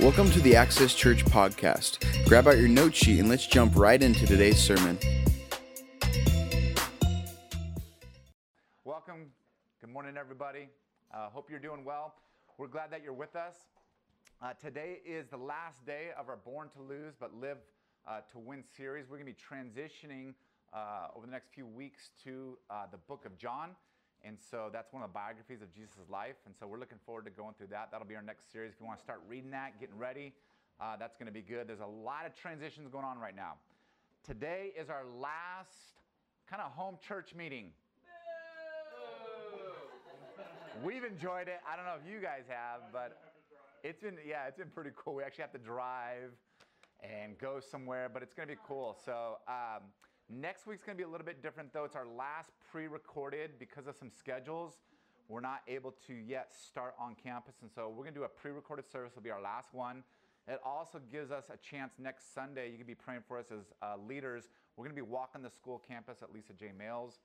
Welcome to the Access Church podcast. Grab out your note sheet and let's jump right into today's sermon. Welcome. Good morning, everybody. Uh, hope you're doing well. We're glad that you're with us. Uh, today is the last day of our Born to Lose but Live uh, to Win series. We're going to be transitioning uh, over the next few weeks to uh, the book of John. And so that's one of the biographies of Jesus' life. And so we're looking forward to going through that. That'll be our next series. If you want to start reading that, getting ready, uh, that's going to be good. There's a lot of transitions going on right now. Today is our last kind of home church meeting. We've enjoyed it. I don't know if you guys have, but it's been yeah, it's been pretty cool. We actually have to drive and go somewhere, but it's going to be cool. So um, Next week's going to be a little bit different, though. It's our last pre recorded because of some schedules. We're not able to yet start on campus, and so we're going to do a pre recorded service, it'll be our last one. It also gives us a chance next Sunday. You can be praying for us as uh, leaders. We're going to be walking the school campus at Lisa J. Mails,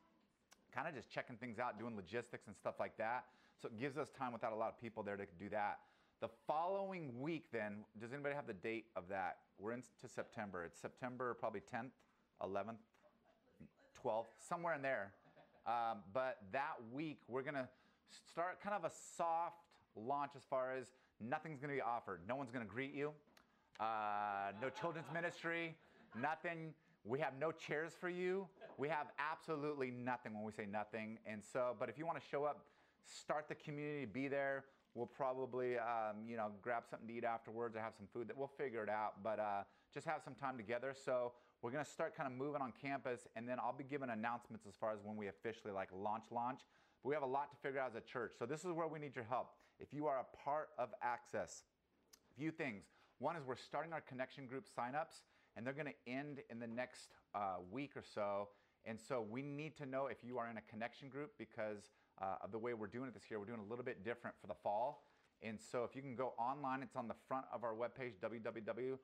kind of just checking things out, doing logistics and stuff like that. So it gives us time without a lot of people there to do that. The following week, then, does anybody have the date of that? We're into September. It's September probably 10th, 11th, 12th, somewhere in there. Um, but that week, we're going to start kind of a soft launch as far as nothing's going to be offered. No one's going to greet you. Uh, no children's ministry, nothing. We have no chairs for you. We have absolutely nothing when we say nothing. And so, but if you want to show up, start the community, be there. We'll probably, um, you know, grab something to eat afterwards or have some food. That we'll figure it out. But uh, just have some time together. So we're to start kind of moving on campus, and then I'll be giving announcements as far as when we officially like launch launch. But we have a lot to figure out as a church. So this is where we need your help. If you are a part of Access, a few things. One is we're starting our connection group signups, and they're to end in the next uh, week or so. And so we need to know if you are in a connection group because uh, of the way we're doing it this year. We're doing a little bit different for the fall. And so if you can go online, it's on the front of our webpage, www.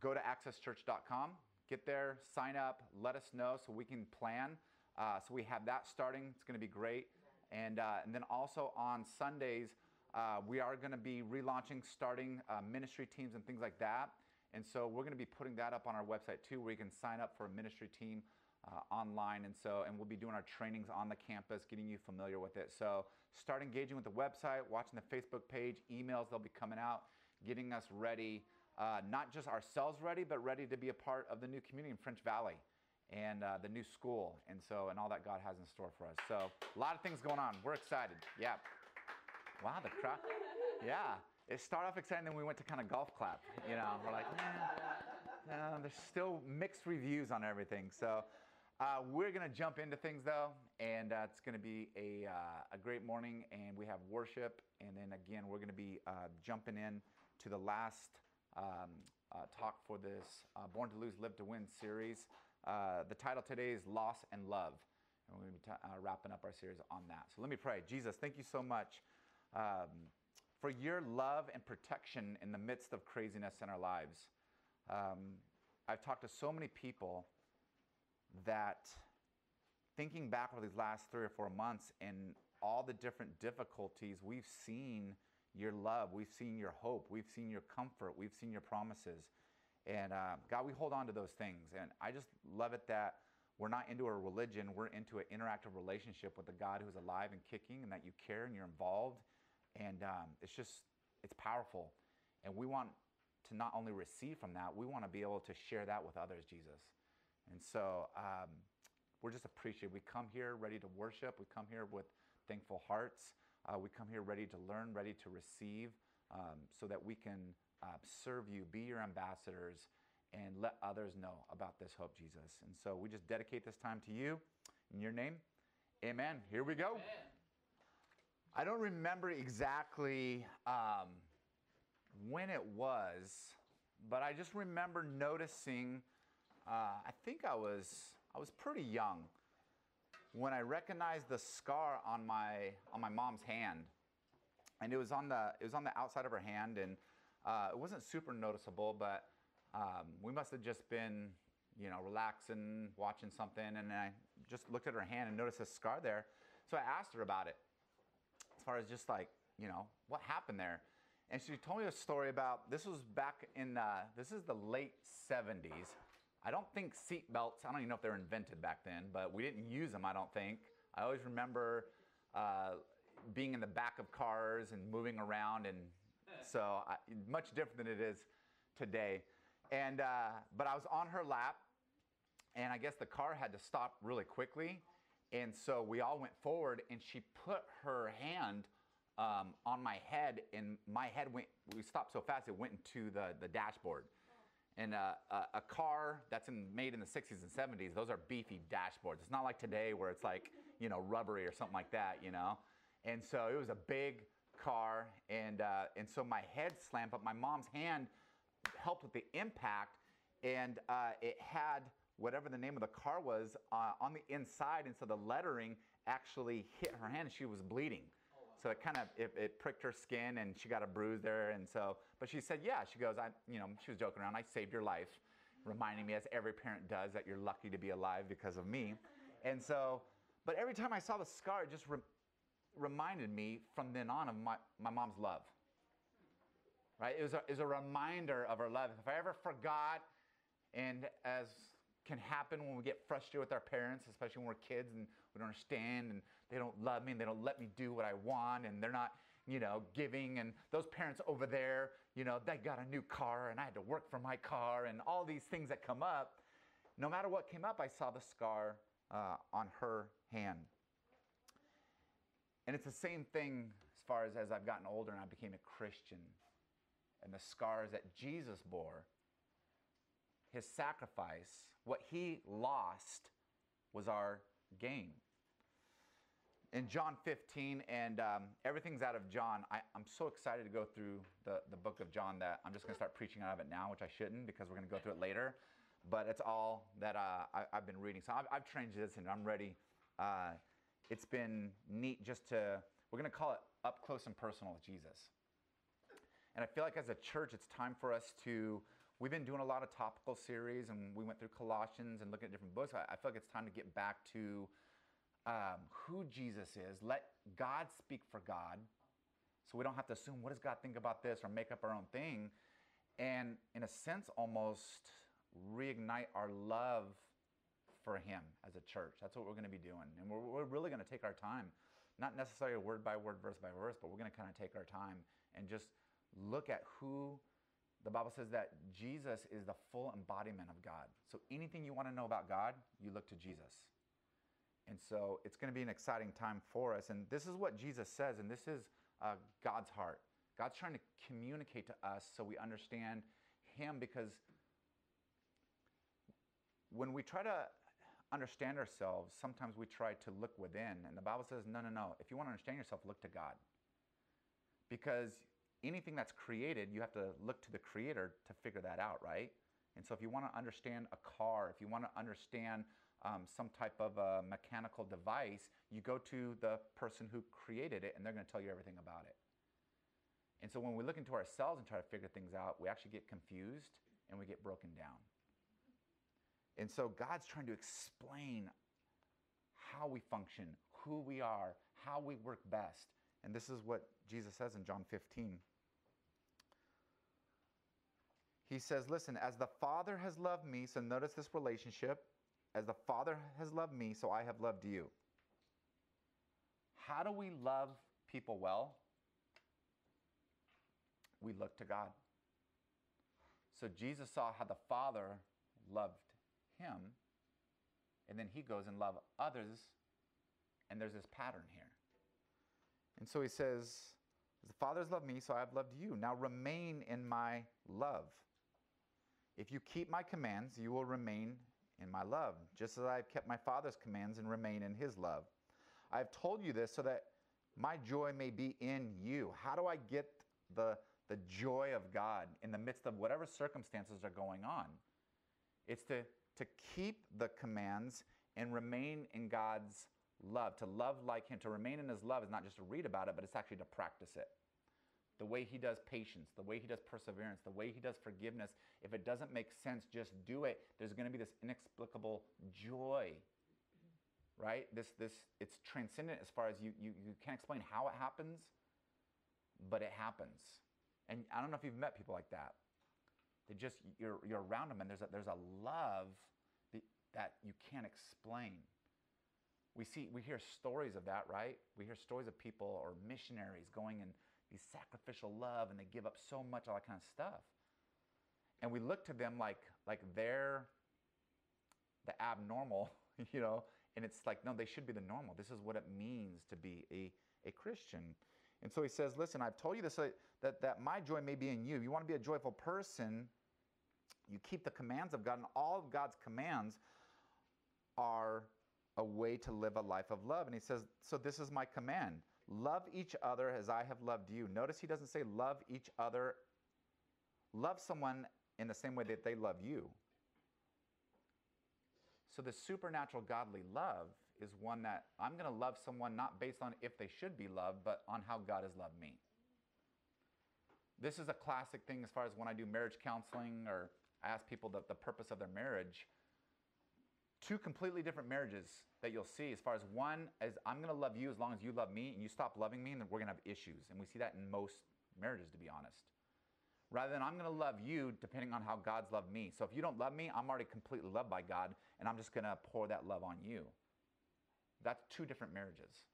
Go to accesschurch.com. Get there, sign up, let us know so we can plan. Uh, so we have that starting. It's going to be great. And, uh, and then also on Sundays, uh, we are going to be relaunching, starting uh, ministry teams and things like that. And so we're going to be putting that up on our website too, where you can sign up for a ministry team uh, online. And so, and we'll be doing our trainings on the campus, getting you familiar with it. So start engaging with the website, watching the Facebook page, emails, they'll be coming out, getting us ready uh, not just ourselves ready, but ready to be a part of the new community in French Valley and uh, the new school, and so and all that God has in store for us. So a lot of things going on. We're excited. Yeah. Wow, the crowd. Yeah. It started off exciting, then we went to kind of golf clap. You know, we're like, eh, there's still mixed reviews on everything. So uh, we're going to jump into things though, and uh, it's going to be a, uh, a great morning, and we have worship, and then again, we're going to be uh, jumping in to the last um, uh, talk for this uh, Born to Lose, Live to Win series. Uh, the title today is Loss and Love. And we're going to be t- uh, wrapping up our series on that. So let me pray. Jesus, thank you so much um, for your love and protection in the midst of craziness in our lives. Um, I've talked to so many people that thinking back over these last three or four months and all the different difficulties we've seen your love. We've seen your hope. We've seen your comfort. We've seen your promises. And uh, God, we hold on to those things. And I just love it that we're not into a religion, we're into an interactive relationship with a God who's alive and kicking and that you care and you're involved. And um, it's just, it's powerful. And we want to not only receive from that, we want to be able to share that with others, Jesus. And so um, we're just appreciative. We come here ready to worship, we come here with thankful hearts. Uh, we come here ready to learn, ready to receive, um, so that we can uh, serve you, be your ambassadors, and let others know about this hope, Jesus. And so we just dedicate this time to you. In your name, amen. Here we go. Amen. I don't remember exactly um, when it was, but I just remember noticing. Uh, I think I was I was pretty young when I recognized the scar on my on my mom's hand, and it was on the it was on the outside of her hand, and uh, it wasn't super noticeable, but um, we must have just been you know relaxing, watching something, and I just looked at her hand and noticed a scar there. So I asked her about it. as far as just like, you know, what happened there. And she told me a story about this was back in, uh, this is the late 70s. I don't think seat belts, I don't even know if they were invented back then, but we didn't use them, I don't think. I always remember uh, being in the back of cars and moving around, and so I, much different than it is today. And, uh, but I was on her lap, and I guess the car had to stop really quickly. And so we all went forward, and she put her hand um, on my head, and my head went, we stopped so fast it went into the, the dashboard. And uh, a, a car that's in, made in the 60s and 70s, those are beefy dashboards. It's not like today where it's like, you know, rubbery or something like that, you know? And so it was a big car, and, uh, and so my head slammed, but my mom's hand helped with the impact, and uh, it had whatever the name of the car was uh, on the inside, and so the lettering actually hit her hand, and she was bleeding. So it kind of it, it, pricked her skin, and she got a bruise there. And so, but she said, yeah. She goes, I, you know, she was joking around. I saved your life, reminding me, as every parent does, that you're lucky to be alive because of me. And so, but every time I saw the scar, it just re- reminded me from then on of my, my mom's love. Right? It was, a, it was a reminder of her love. If I ever forgot, and as can happen when we get frustrated with our parents, especially when we're kids and we don't understand and they don't love me and they don't let me do what I want and they're not, you know, giving. And those parents over there, you know, they got a new car and I had to work for my car and all these things that come up. No matter what came up, I saw the scar uh, on her hand. And it's the same thing as far as as I've gotten older and I became a Christian and the scars that Jesus bore, his sacrifice what he lost was our gain. In John 15, and um, everything's out of John, I, am so excited to go through the, the book of John that I'm just going to start preaching out of it now, which I shouldn't because we're going to go through it later. But it's all that uh, I, have been reading. So I've, I've transitioned and I'm ready. Uh, it's been neat just to, we're going to call it up close and personal with Jesus. And I feel like as a church, it's time for us to We've been doing a lot of topical series, and we went through Colossians and looking at different books. I, I feel like it's time to get back to um, who Jesus is. Let God speak for God, so we don't have to assume what does God think about this or make up our own thing, and in a sense, almost reignite our love for Him as a church. That's what we're going to be doing, and we're, we're really going to take our time, not necessarily word by word, verse by verse, but we're going to kind of take our time and just look at who the Bible says that Jesus is the full embodiment of God. So anything you want to know about God, you look to Jesus. And so it's going to be an exciting time for us. And this is what Jesus says, and this is uh, God's heart. God's trying to communicate to us so we understand Him because when we try to understand ourselves, sometimes we try to look within. And the Bible says, no, no, no. If you want to understand yourself, look to God. Because anything that's created, you have to look to the creator to figure that out, right? And so if you want to understand a car, if you want to understand um, some type of a mechanical device, you go to the person who created it and they're going to tell you everything about it. And so when we look into ourselves and try to figure things out, we actually get confused and we get broken down. And so God's trying to explain how we function, who we are, how we work best. And this is what Jesus says in John 15. He says, Listen, as the Father has loved me, so notice this relationship. As the Father has loved me, so I have loved you. How do we love people well? We look to God. So Jesus saw how the Father loved him, and then he goes and love others, and there's this pattern here. And so he says, As the Father has loved me, so I have loved you. Now remain in my love. If you keep my commands, you will remain in my love, just as I have kept my Father's commands and remain in his love. I have told you this so that my joy may be in you. How do I get the, the joy of God in the midst of whatever circumstances are going on? It's to, to keep the commands and remain in God's love. To love like Him, to remain in His love is not just to read about it, but it's actually to practice it the way he does patience, the way he does perseverance, the way he does forgiveness, if it doesn't make sense, just do it. There's going to be this inexplicable joy, right? This, this, it's transcendent as far as you, you, you can't explain how it happens, but it happens. And I don't know if you've met people like that. They just, you're, you're around them and there's a, there's a love that you can't explain. We see, we hear stories of that, right? We hear stories of people or missionaries going in these sacrificial love and they give up so much, all that kind of stuff. And we look to them like, like they're the abnormal, you know, and it's like, no, they should be the normal. This is what it means to be a, a Christian. And so he says, listen, I've told you this, uh, that, that my joy may be in you. If you want to be a joyful person, you keep the commands of God, and all of God's commands are a way to live a life of love. And he says, so this is my command. Love each other as I have loved you. Notice he doesn't say love each other. Love someone in the same way that they love you. So the supernatural godly love is one that I'm going to love someone not based on if they should be loved, but on how God has loved me. This is a classic thing as far as when I do marriage counseling or I ask people the, the purpose of their marriage. Two completely different marriages that you'll see as far as one is I'm going to love you as long as you love me, and you stop loving me, and then we're going to have issues. And we see that in most marriages, to be honest rather than I'm going to love you depending on how God's loved me. So if you don't love me, I'm already completely loved by God, and I'm just going to pour that love on you. That's two different marriages.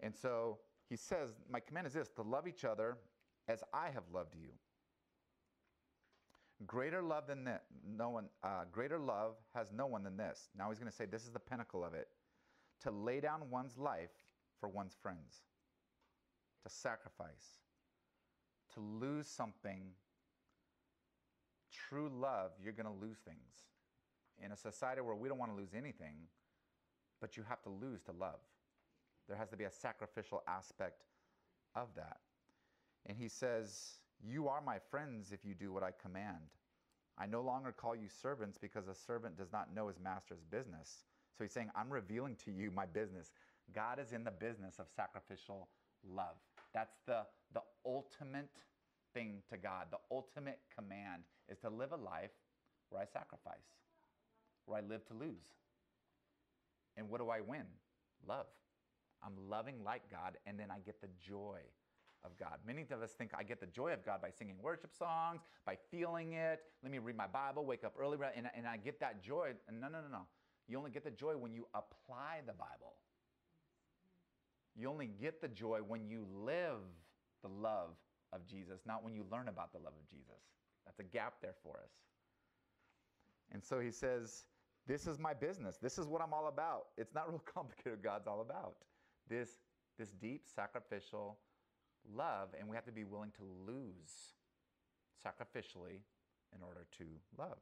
And so he says, My command is this to love each other as I have loved you. Greater love than that, no one, uh, greater love has no one than this. Now he's going to say this is the pinnacle of it to lay down one's life for one's friends, to sacrifice to lose something, true love, you're going to lose things. In a society where we don't want to lose anything, but you have to lose to love. There has to be a sacrificial aspect of that. And he says, You are my friends if you do what I command. I no longer call you servants because a servant does not know his master's business. So he's saying, I'm revealing to you my business. God is in the business of sacrificial love. That's the, the ultimate thing to God. The ultimate command is to live a life where I sacrifice, where I live to lose. And what do I win? Love. I'm loving like God, and then I get the joy of God. Many of us think I get the joy of God by singing worship songs, by feeling it. Let me read my Bible, wake up early, and, and I get that joy. No, no, no, no. You only get the joy when you apply the Bible. You only get the joy when you live the love of Jesus, not when you learn about the love of Jesus. That's a gap there for us. And so he says, This is my business. This is what I'm all about. It's not real complicated God's all about. This, this deep sacrificial love, and we have to be willing to lose sacrificially in order to love.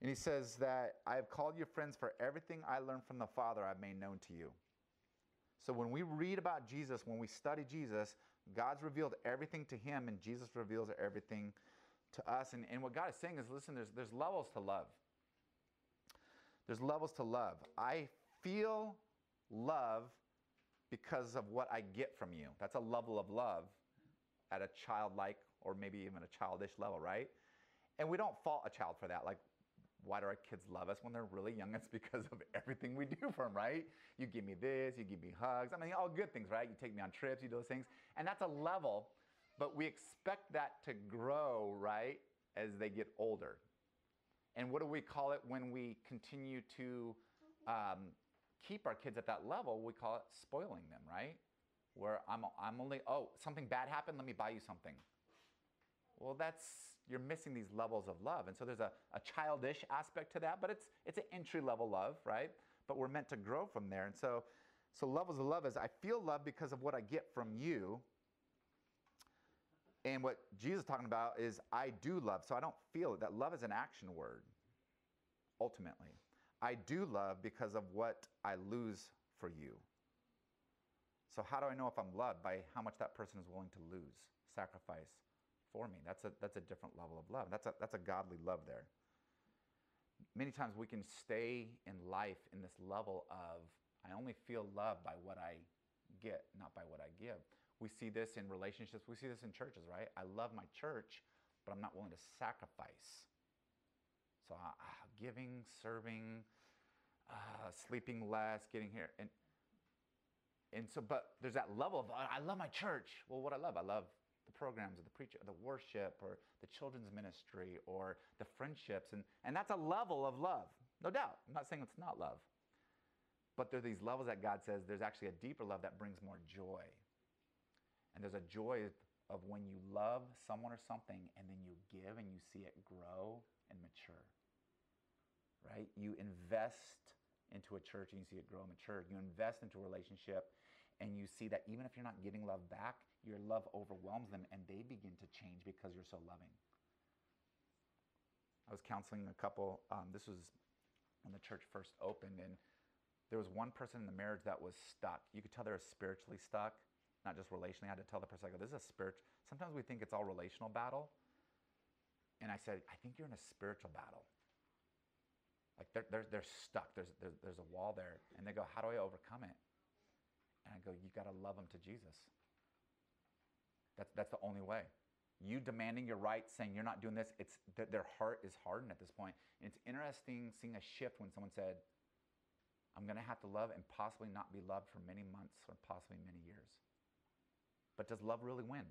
And he says that I have called you friends for everything I learned from the Father I've made known to you. So when we read about Jesus, when we study Jesus, God's revealed everything to him, and Jesus reveals everything to us. And, and what God is saying is listen, there's, there's levels to love. There's levels to love. I feel love because of what I get from you. That's a level of love at a childlike or maybe even a childish level, right? And we don't fault a child for that. Like, why do our kids love us when they're really young? It's because of everything we do for them, right? You give me this, you give me hugs. I mean, all good things, right? You take me on trips, you do those things. And that's a level, but we expect that to grow, right, as they get older. And what do we call it when we continue to um, keep our kids at that level? We call it spoiling them, right? Where I'm, I'm only, oh, something bad happened, let me buy you something. Well, that's you're missing these levels of love. And so there's a, a childish aspect to that, but it's it's an entry level love, right? But we're meant to grow from there. And so so levels of love is I feel love because of what I get from you. And what Jesus is talking about is I do love. So I don't feel it. That love is an action word, ultimately. I do love because of what I lose for you. So, how do I know if I'm loved? By how much that person is willing to lose, sacrifice, for me. That's a, that's a different level of love. That's a, that's a godly love there. Many times we can stay in life in this level of, I only feel loved by what I get, not by what I give. We see this in relationships, we see this in churches, right? I love my church, but I'm not willing to sacrifice. So uh, giving, serving, uh, sleeping less, getting here. And, and so, but there's that level of, I love my church. Well, what I love, I love the programs or the preacher, the worship or the children's ministry or the friendships. And, and that's a level of love, no doubt. I'm not saying it's not love. But there are these levels that God says there's actually a deeper love that brings more joy. And there's a joy of when you love someone or something and then you give and you see it grow and mature. Right? You invest into a church and you see it grow and mature. You invest into a relationship and you see that even if you're not getting love back, your love overwhelms them and they begin to change because you're so loving. I was counseling a couple, um, this was when the church first opened, and there was one person in the marriage that was stuck. You could tell they were spiritually stuck, not just relationally. I had to tell the person, I go, this is a spiritual, sometimes we think it's all relational battle. And I said, I think you're in a spiritual battle. Like they're, they're, they're stuck. There's, there's, there's a wall there. And they go, How do I overcome it? And I go, You got to love them to Jesus. That's, that's the only way. You demanding your rights, saying you're not doing this, it's, their heart is hardened at this point. And it's interesting seeing a shift when someone said, I'm going to have to love and possibly not be loved for many months or possibly many years. But does love really win?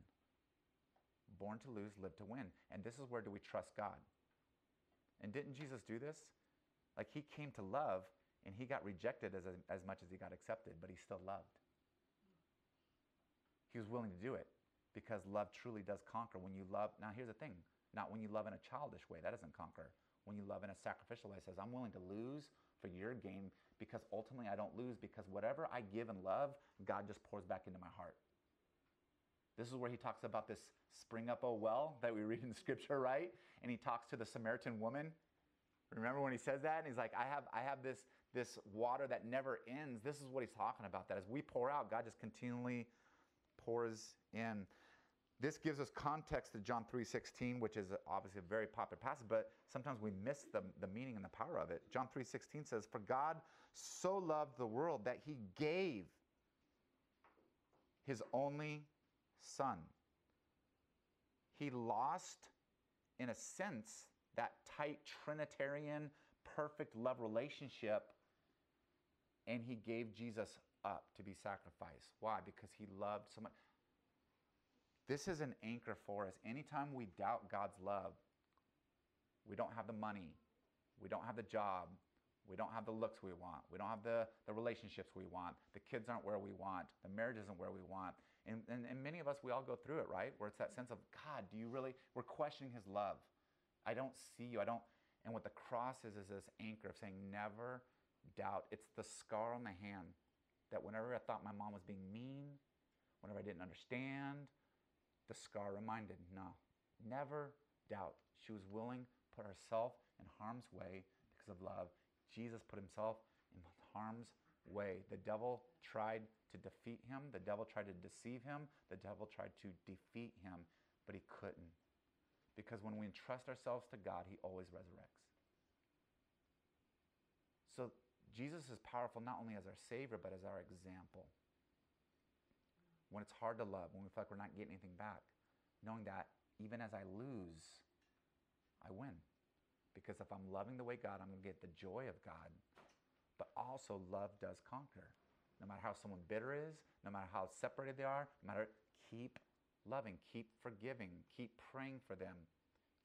Born to lose, live to win. And this is where do we trust God? And didn't Jesus do this? Like he came to love and he got rejected as, as much as he got accepted, but he still loved. He was willing to do it because love truly does conquer. When you love, now here's the thing not when you love in a childish way, that doesn't conquer. When you love in a sacrificial way, says, I'm willing to lose for your gain because ultimately I don't lose because whatever I give in love, God just pours back into my heart. This is where he talks about this spring up, oh well, that we read in scripture, right? And he talks to the Samaritan woman. Remember when he says that? And he's like, I have, I have this, this water that never ends. This is what he's talking about. That as we pour out, God just continually pours in. This gives us context to John 3.16, which is obviously a very popular passage, but sometimes we miss the, the meaning and the power of it. John 3.16 says, For God so loved the world that he gave his only son. He lost, in a sense, that tight Trinitarian, perfect love relationship, and he gave Jesus up to be sacrificed. Why? Because he loved so much. This is an anchor for us. Anytime we doubt God's love, we don't have the money, we don't have the job, we don't have the looks we want, we don't have the, the relationships we want, the kids aren't where we want, the marriage isn't where we want. And, and, and many of us, we all go through it, right? Where it's that sense of, God, do you really, we're questioning his love. I don't see you. I don't, and what the cross is, is this anchor of saying, never doubt. It's the scar on the hand that whenever I thought my mom was being mean, whenever I didn't understand, the scar reminded, no, never doubt. She was willing to put herself in harm's way because of love. Jesus put himself in harm's way. The devil tried to defeat him, the devil tried to deceive him, the devil tried to defeat him, but he couldn't. Because when we entrust ourselves to God, he always resurrects. So Jesus is powerful not only as our Savior, but as our example when it's hard to love, when we feel like we're not getting anything back, knowing that even as I lose, I win. Because if I'm loving the way God, I'm going to get the joy of God. But also, love does conquer. No matter how someone bitter is, no matter how separated they are, no matter, keep loving, keep forgiving, keep praying for them,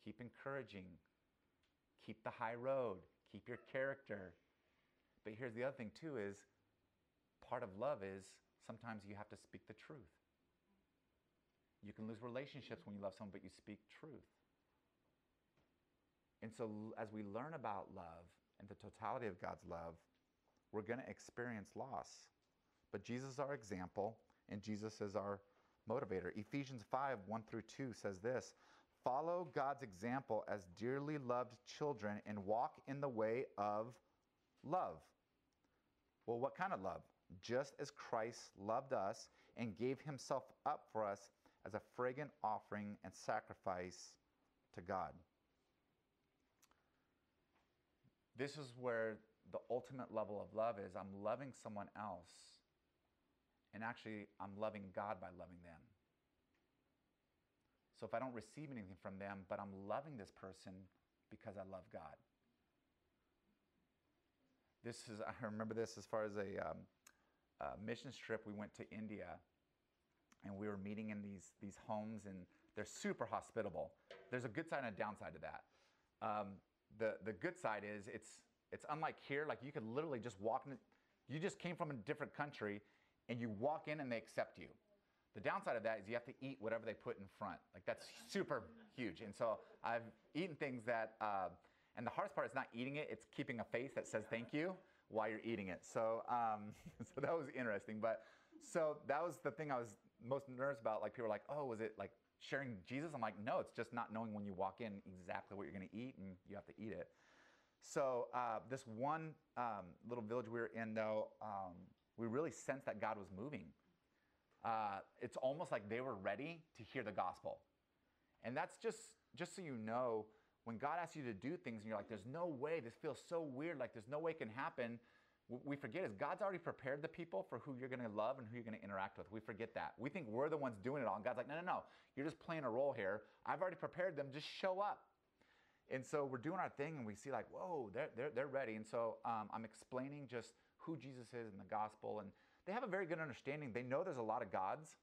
keep encouraging, keep the high road, keep your character. But here's the other thing, too, is part of love is sometimes you have to speak the truth. You can lose relationships when you love someone, but you speak truth. And so, as we learn about love and the totality of God's love, we're going to experience loss. But Jesus is our example, and Jesus is our motivator. Ephesians 5 1 through 2 says this Follow God's example as dearly loved children and walk in the way of love. Well, what kind of love? just as Christ loved us and gave himself up for us as a fragrant offering and sacrifice to God. This is where the ultimate level of love is I'm loving someone else, and actually, I'm loving God by loving them. So if I don't receive anything from them, but I'm loving this person because I love God. this is I remember this as far as a, um, a mission trip. We went to India, and we were meeting in these these homes, and they're super hospitable. There's a good side and a downside to that. Um, the the good side is it's it's unlike here. Like you could literally just walk in. You just came from a different country, and you walk in and they accept you. The downside of that is you have to eat whatever they put in front. Like that's super huge. And so I've eaten things that, uh, and the hardest part is not eating it; it's keeping a face that says thank you while you're eating it. So, um, so that was interesting. But so that was the thing I was most nervous about. Like people were like, "Oh, was it like sharing Jesus?" I'm like, "No, it's just not knowing when you walk in exactly what you're going to eat, and you have to eat it." So uh, this one um, little village we were in, though, um, we really sensed that God was moving. Uh, it's almost like they were ready to hear the gospel, and that's just just so you know. When God asks you to do things and you're like, there's no way, this feels so weird, like there's no way it can happen, what we forget is God's already prepared the people for who you're to love and who you're to interact with. We forget that. We think we're the ones doing it all. And God's like, no, no, no. You're just playing a role here. I've already prepared them. Just show up. And so we're doing our thing and we see like, whoa, they're, they're, they're ready. And so um, I'm explaining just who Jesus is in the gospel. And they have a very good understanding. They know there's a lot of gods.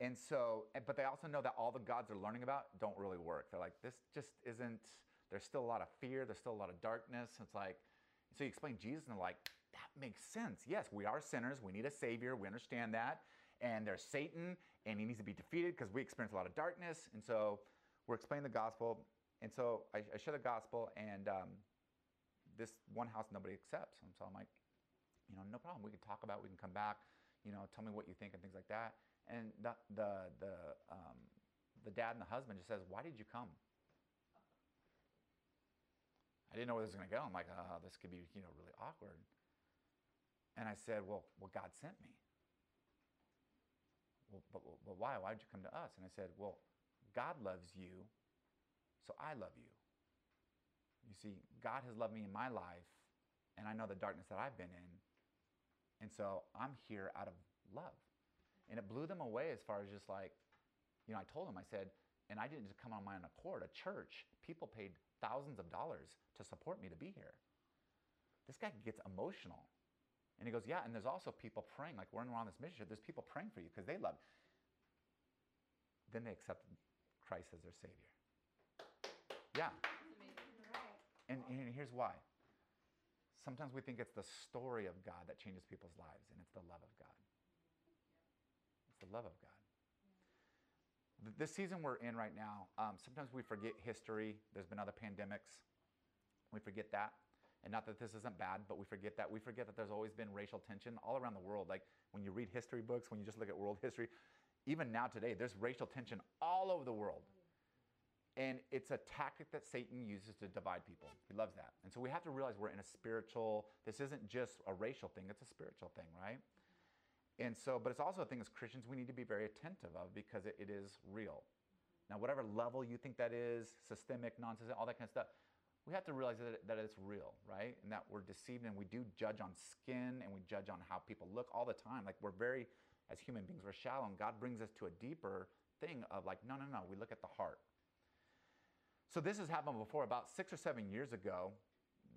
And so, but they also know that all the gods they're learning about don't really work. They're like, this just isn't, there's still a lot of fear. There's still a lot of darkness. It's like, so you explain Jesus and they're like, that makes sense. Yes, we are sinners. We need a savior. We understand that. And there's Satan and he needs to be defeated because we experience a lot of darkness. And so we're explaining the gospel. And so I, I share the gospel and um, this one house nobody accepts. And so I'm like, you know, no problem. We can talk about it. We can come back. You know, tell me what you think and things like that. And the the the um, the dad and the husband just says, "Why did you come?" I didn't know where this was going to go. I'm like, "Oh, this could be you know really awkward." And I said, "Well, well, God sent me." Well, but, but why? Why did you come to us? And I said, "Well, God loves you, so I love you." You see, God has loved me in my life, and I know the darkness that I've been in. And so I'm here out of love. And it blew them away as far as just like, you know, I told them, I said, and I didn't just come on my own accord. A church, people paid thousands of dollars to support me to be here. This guy gets emotional. And he goes, Yeah, and there's also people praying, like we're on this mission, trip, there's people praying for you because they love. Then they accepted Christ as their Savior. Yeah. And, and here's why. Sometimes we think it's the story of God that changes people's lives, and it's the love of God. It's the love of God. This season we're in right now, um, sometimes we forget history. There's been other pandemics. We forget that. And not that this isn't bad, but we forget that. We forget that there's always been racial tension all around the world. Like when you read history books, when you just look at world history, even now today, there's racial tension all over the world. And it's a tactic that Satan uses to divide people. He loves that. And so we have to realize we're in a spiritual, this isn't just a racial thing, it's a spiritual thing, right? And so, but it's also a thing as Christians we need to be very attentive of because it, it is real. Now, whatever level you think that is, systemic, nonsense, all that kind of stuff, we have to realize that, that it's real, right? And that we're deceived and we do judge on skin and we judge on how people look all the time. Like we're very, as human beings, we're shallow and God brings us to a deeper thing of like, no, no, no, we look at the heart. So this has happened before. About six or seven years ago,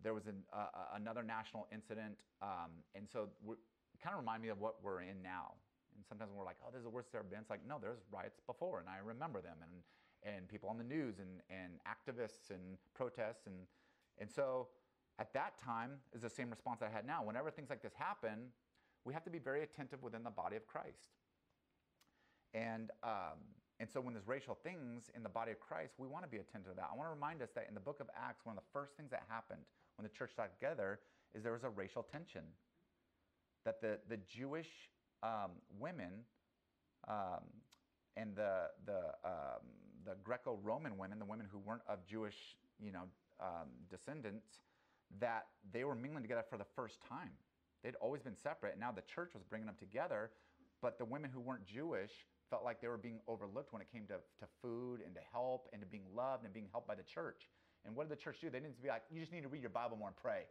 there was an, uh, another national incident, um, and so it kind of remind me of what we're in now. And sometimes we're like, "Oh, this is the worst there been." It's like, no, there's riots before, and I remember them, and and people on the news, and and activists, and protests, and and so at that time is the same response I had now. Whenever things like this happen, we have to be very attentive within the body of Christ. And um, and so when there's racial things in the body of Christ, we want to be attentive to that. I want to remind us that in the book of Acts, one of the first things that happened when the church got together is there was a racial tension. That the, the Jewish um, women um, and the, the, um, the Greco-Roman women, the women who weren't of Jewish you know, um, descendants, that they were mingling together for the first time. They'd always been separate, and now the church was bringing them together. But the women who weren't Jewish felt like they were being overlooked when it came to, to food and to help and to being loved and being helped by the church. And what did the church do? They didn't be like, you just need to read your Bible more and pray.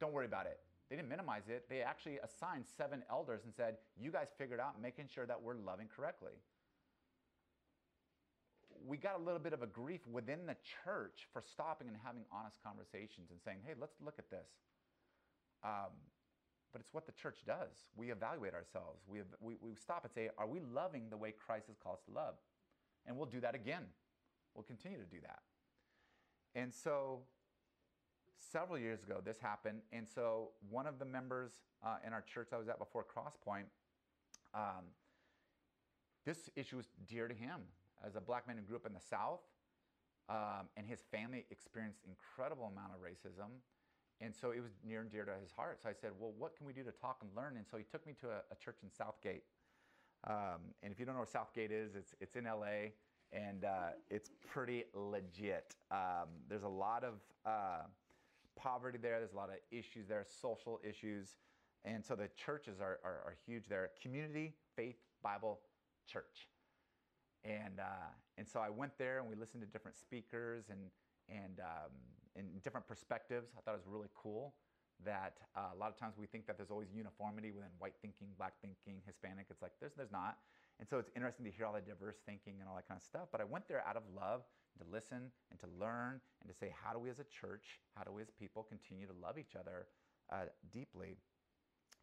Don't worry about it. They didn't minimize it. They actually assigned seven elders and said, you guys figured out making sure that we're loving correctly. We got a little bit of a grief within the church for stopping and having honest conversations and saying, hey, let's look at this. Um, but it's what the church does. We evaluate ourselves. We, we, we stop and say, are we loving the way Christ has called us to love? And we'll do that again. We'll continue to do that. And so several years ago, this happened. And so one of the members uh, in our church I was at before Crosspoint, um, this issue was dear to him. As a black man who grew up in the South, um, and his family experienced incredible amount of racism. And so it was near and dear to his heart. So I said, well, what can we do to talk and learn? And so he took me to a, a church in South Gate. Um, and if you don't know where South Gate is, it's, it's in LA and uh, it's pretty legit. Um, there's a lot of uh, poverty there, there's a lot of issues there, social issues. And so the churches are, are, are huge there. Community, faith, Bible, church. And, uh, and so I went there and we listened to different speakers and, and, um, and different perspectives. I thought it was really cool that uh, a lot of times we think that there's always uniformity within white thinking, black thinking, Hispanic. It's like there's, there's not. And so it's interesting to hear all the diverse thinking and all that kind of stuff. But I went there out of love to listen and to learn and to say, how do we as a church, how do we as people continue to love each other uh, deeply?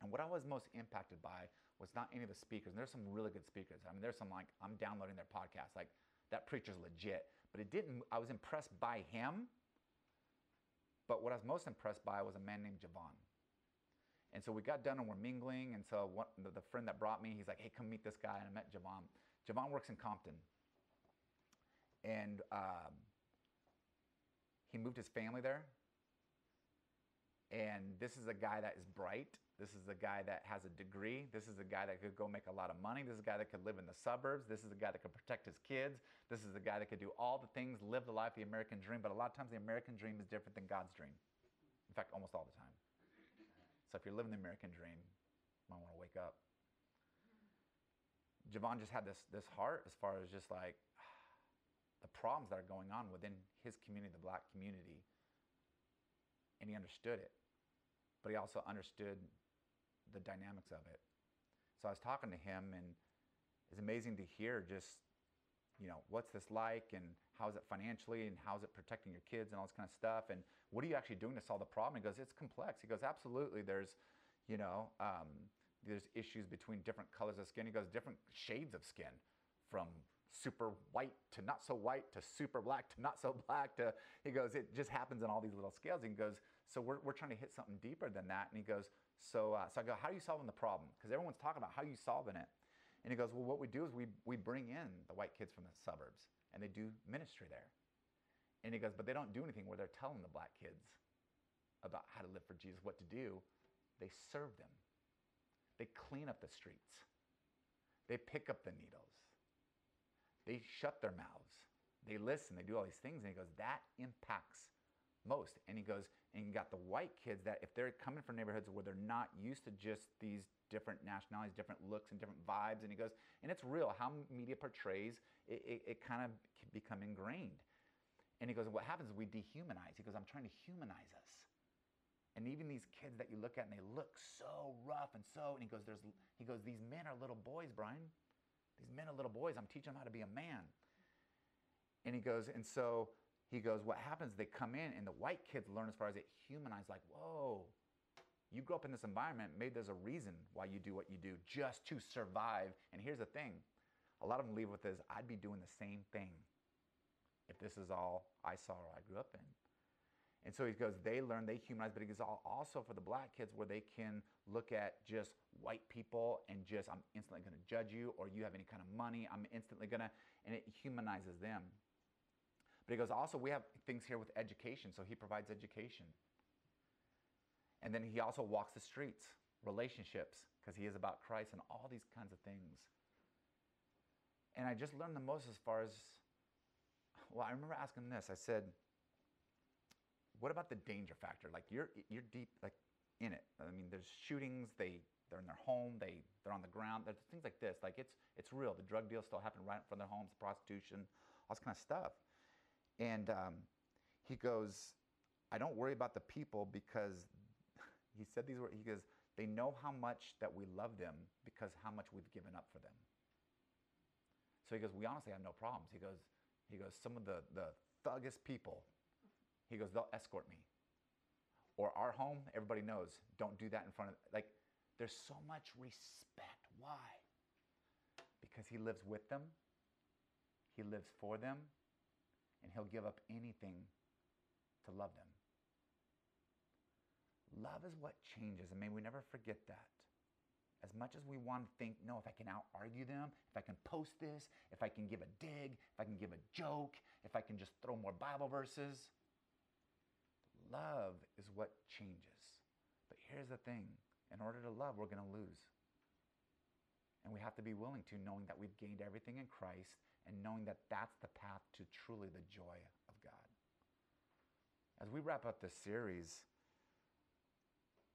And what I was most impacted by was not any of the speakers. And there's some really good speakers. I mean, there's some like, I'm downloading their podcast. Like, that preacher's legit. But it didn't, I was impressed by him. But what I was most impressed by was a man named Javon. And so we got done and we're mingling. And so the, friend that brought me, he's like, hey, come meet this guy. And I met Javon. Javon works in Compton. And um, he moved his family there. And this is a guy that is bright. This is a guy that has a degree. This is a guy that could go make a lot of money. This is a guy that could live in the suburbs. This is a guy that could protect his kids. This is a guy that could do all the things, live the life, the American dream. But a lot of times, the American dream is different than God's dream. In fact, almost all the time. So if you're living the American dream, you might want to wake up. Javon just had this, this heart as far as just like the problems that are going on within his community, the black community. And he understood it. But he also understood the dynamics of it. So I was talking to him, and it's amazing to hear just, you know, what's this like, and how is it financially, and how is it protecting your kids, and all this kind of stuff, and what are you actually doing to solve the problem? He goes, it's complex. He goes, absolutely. There's, you know, um, there's issues between different colors of skin. He goes, different shades of skin, from super white to not so white to super black to not so black to he goes it just happens in all these little scales he goes so we're, we're trying to hit something deeper than that and he goes so, uh, so I go, how are you solving the problem? Because everyone's talking about how you solving it. And he goes, well, what we do is we, we bring in the white kids from the suburbs and they do ministry there. And he goes, but they don't do anything where they're telling the black kids about how to live for Jesus, what to do. They serve them. They clean up the streets. They pick up the needles. They shut their mouths. They listen. They do all these things. And he goes, that impacts most. And he goes, and you got the white kids that if they're coming from neighborhoods where they're not used to just these different nationalities, different looks, and different vibes, and he goes, and it's real how media portrays it, it, it kind of become ingrained. And he goes, what happens is we dehumanize. He goes, I'm trying to humanize us. And even these kids that you look at and they look so rough and so, and he goes, there's, he goes, these men are little boys, Brian. These men are little boys. I'm teaching them how to be a man. And he goes, and so he goes, what happens, they come in and the white kids learn as far as it humanized, like, whoa, you grew up in this environment, maybe there's a reason why you do what you do, just to survive. And here's the thing, a lot of them leave with this, I'd be doing the same thing if this is all I saw or I grew up in. And so he goes, they learn, they humanize, but he goes also for the black kids where they can look at just white people and just, I'm instantly gonna judge you, or you have any kind of money, I'm instantly gonna, and it humanizes them. But he goes, also, we have things here with education, so he provides education. And then he also walks the streets, relationships, because he is about Christ and all these kinds of things. And I just learned the most as far as, well, I remember asking this. I said, what about the danger factor? Like you're you're deep like in it. I mean, there's shootings. They they're in their home. They they're on the ground. There's things like this. Like it's it's real. The drug deals still happen right in front of their homes. Prostitution, all this kind of stuff. And um, he goes, I don't worry about the people because he said these words. He goes, they know how much that we love them because how much we've given up for them. So he goes, we honestly have no problems. He goes, he goes, some of the, the thuggest people, he goes, they'll escort me. or our home, everybody knows, don't do that in front of, like, there's so much respect. Why? Because he lives with them, he lives for them, and he'll give up anything to love them. Love is what changes, and may we never forget that. As much as we want to think, no, if I can out argue them, if I can post this, if I can give a dig, if I can give a joke, if I can just throw more Bible verses, love is what changes. But here's the thing in order to love, we're going to lose. And we have to be willing to, knowing that we've gained everything in Christ and knowing that that's the path to truly the joy of God. As we wrap up this series,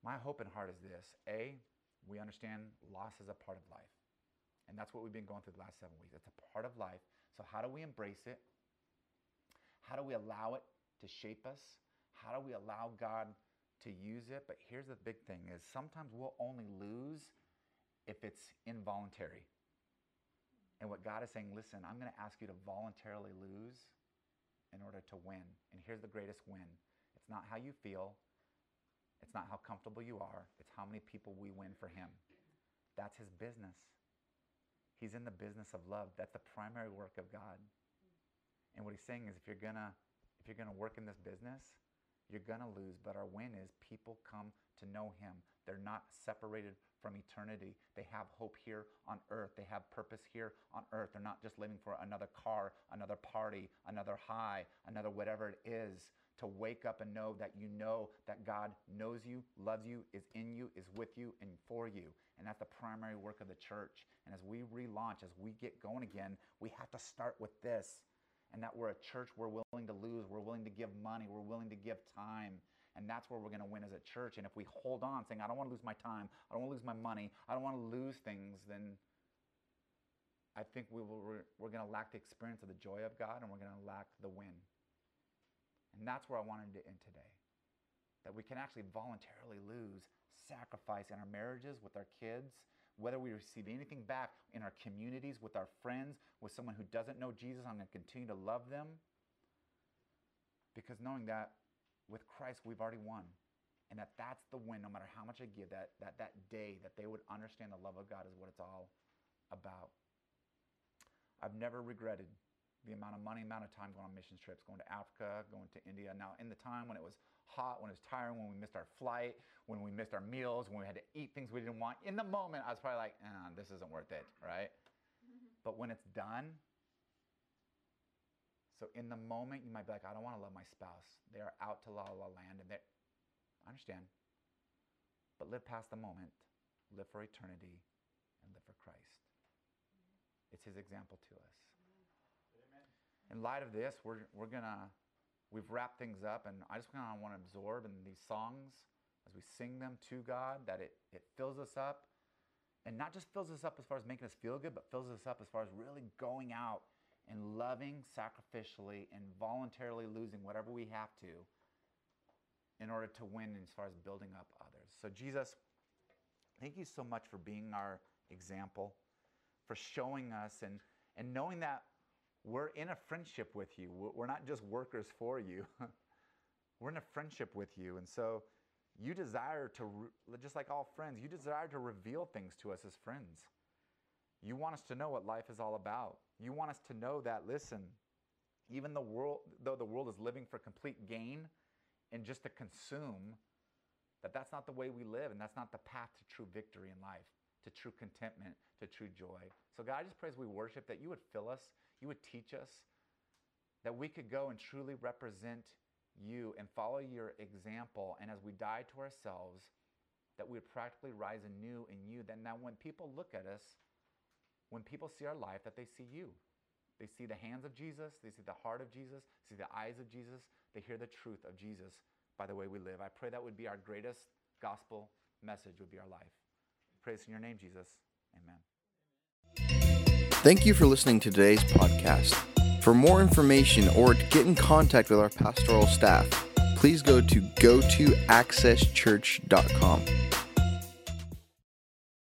my hope and heart is this A, we understand loss is a part of life. And that's what we've been going through the last seven weeks. It's a part of life. So, how do we embrace it? How do we allow it to shape us? How do we allow God to use it? But here's the big thing is sometimes we'll only lose if it's involuntary. And what God is saying, listen, I'm going to ask you to voluntarily lose in order to win. And here's the greatest win. It's not how you feel, it's not how comfortable you are, it's how many people we win for Him. That's His business. He's in the business of love. That's the primary work of God. And what He's saying is if you're going to if you're going to work in this business, you're going to lose, but our win is people come to know Him. They're not separated from eternity. They have hope here on earth. They have purpose here on earth. They're not just living for another car, another party, another high, another whatever it is to wake up and know that you know that God knows you, loves you, is in you, is with you, and for you. And that's the primary work of the church. And as we relaunch, as we get going again, we have to start with this. And that we're a church we're willing to lose, we're willing to give money, we're willing to give time. And that's where we're going to win as a church. And if we hold on saying, I don't want to lose my time, I don't want to lose my money, I don't want to lose things, then I think we will, we're, we're going to lack the experience of the joy of God and we're going to lack the win. And that's where I wanted to end today. That we can actually voluntarily lose, sacrifice in our marriages, with our kids, whether we receive anything back in our communities, with our friends, with someone who doesn't know Jesus, I'm going to continue to love them. Because knowing that with Christ, we've already won. And that that's the win, no matter how much I give, that, that, that day, that they would understand the love of God is what it's all about. I've never regretted the amount of money, amount of time going on mission trips, going to Africa, going to India. Now, in the time when it was hot, when it was tiring, when we missed our flight, when we missed our meals, when we had to eat things we didn't want, in the moment, I was probably like, eh, this isn't worth it, right? Mm-hmm. But when it's done, so in the moment, you might be like, I don't want to love my spouse. They are out to la la land, and they, I understand. But live past the moment, live for eternity, and live for Christ. It's His example to us in light of this, we're, we're to, we've wrapped things up, and I just kind of want to absorb in these songs as we sing them to God that it, it fills us up. And not just fills us up as far as making us feel good, but fills us up as far as really going out and loving sacrificially and voluntarily losing whatever we have to in order to win as far as building up others. So, Jesus, thank you so much for being our example, for showing us and, and knowing that we're in a friendship with you. We're not just workers for you. we're in a friendship with you. And so you desire to, just like all friends, you desire to reveal things to us as friends. You want us to know what life is all about. You want us to know that, listen, even the world, though the world is living for complete gain and just to consume, that that's not the way we live and that's not the path to true victory in life, to true contentment, to true joy. So God, I just pray as we worship that you would fill us you would teach us, that we could go and truly represent you and follow your example. And as we die to ourselves, that we would practically rise anew in you. Then now when people look at us, when people see our life, that they see you. They see the hands of Jesus, they see the heart of Jesus, see the eyes of Jesus, they hear the truth of Jesus by the way we live. I pray that would be our greatest gospel message would be our life. Praise in your name, Jesus. Amen. Thank you for listening to today's podcast. For more information or to get in contact with our pastoral staff, please go to go to accesschurch.com.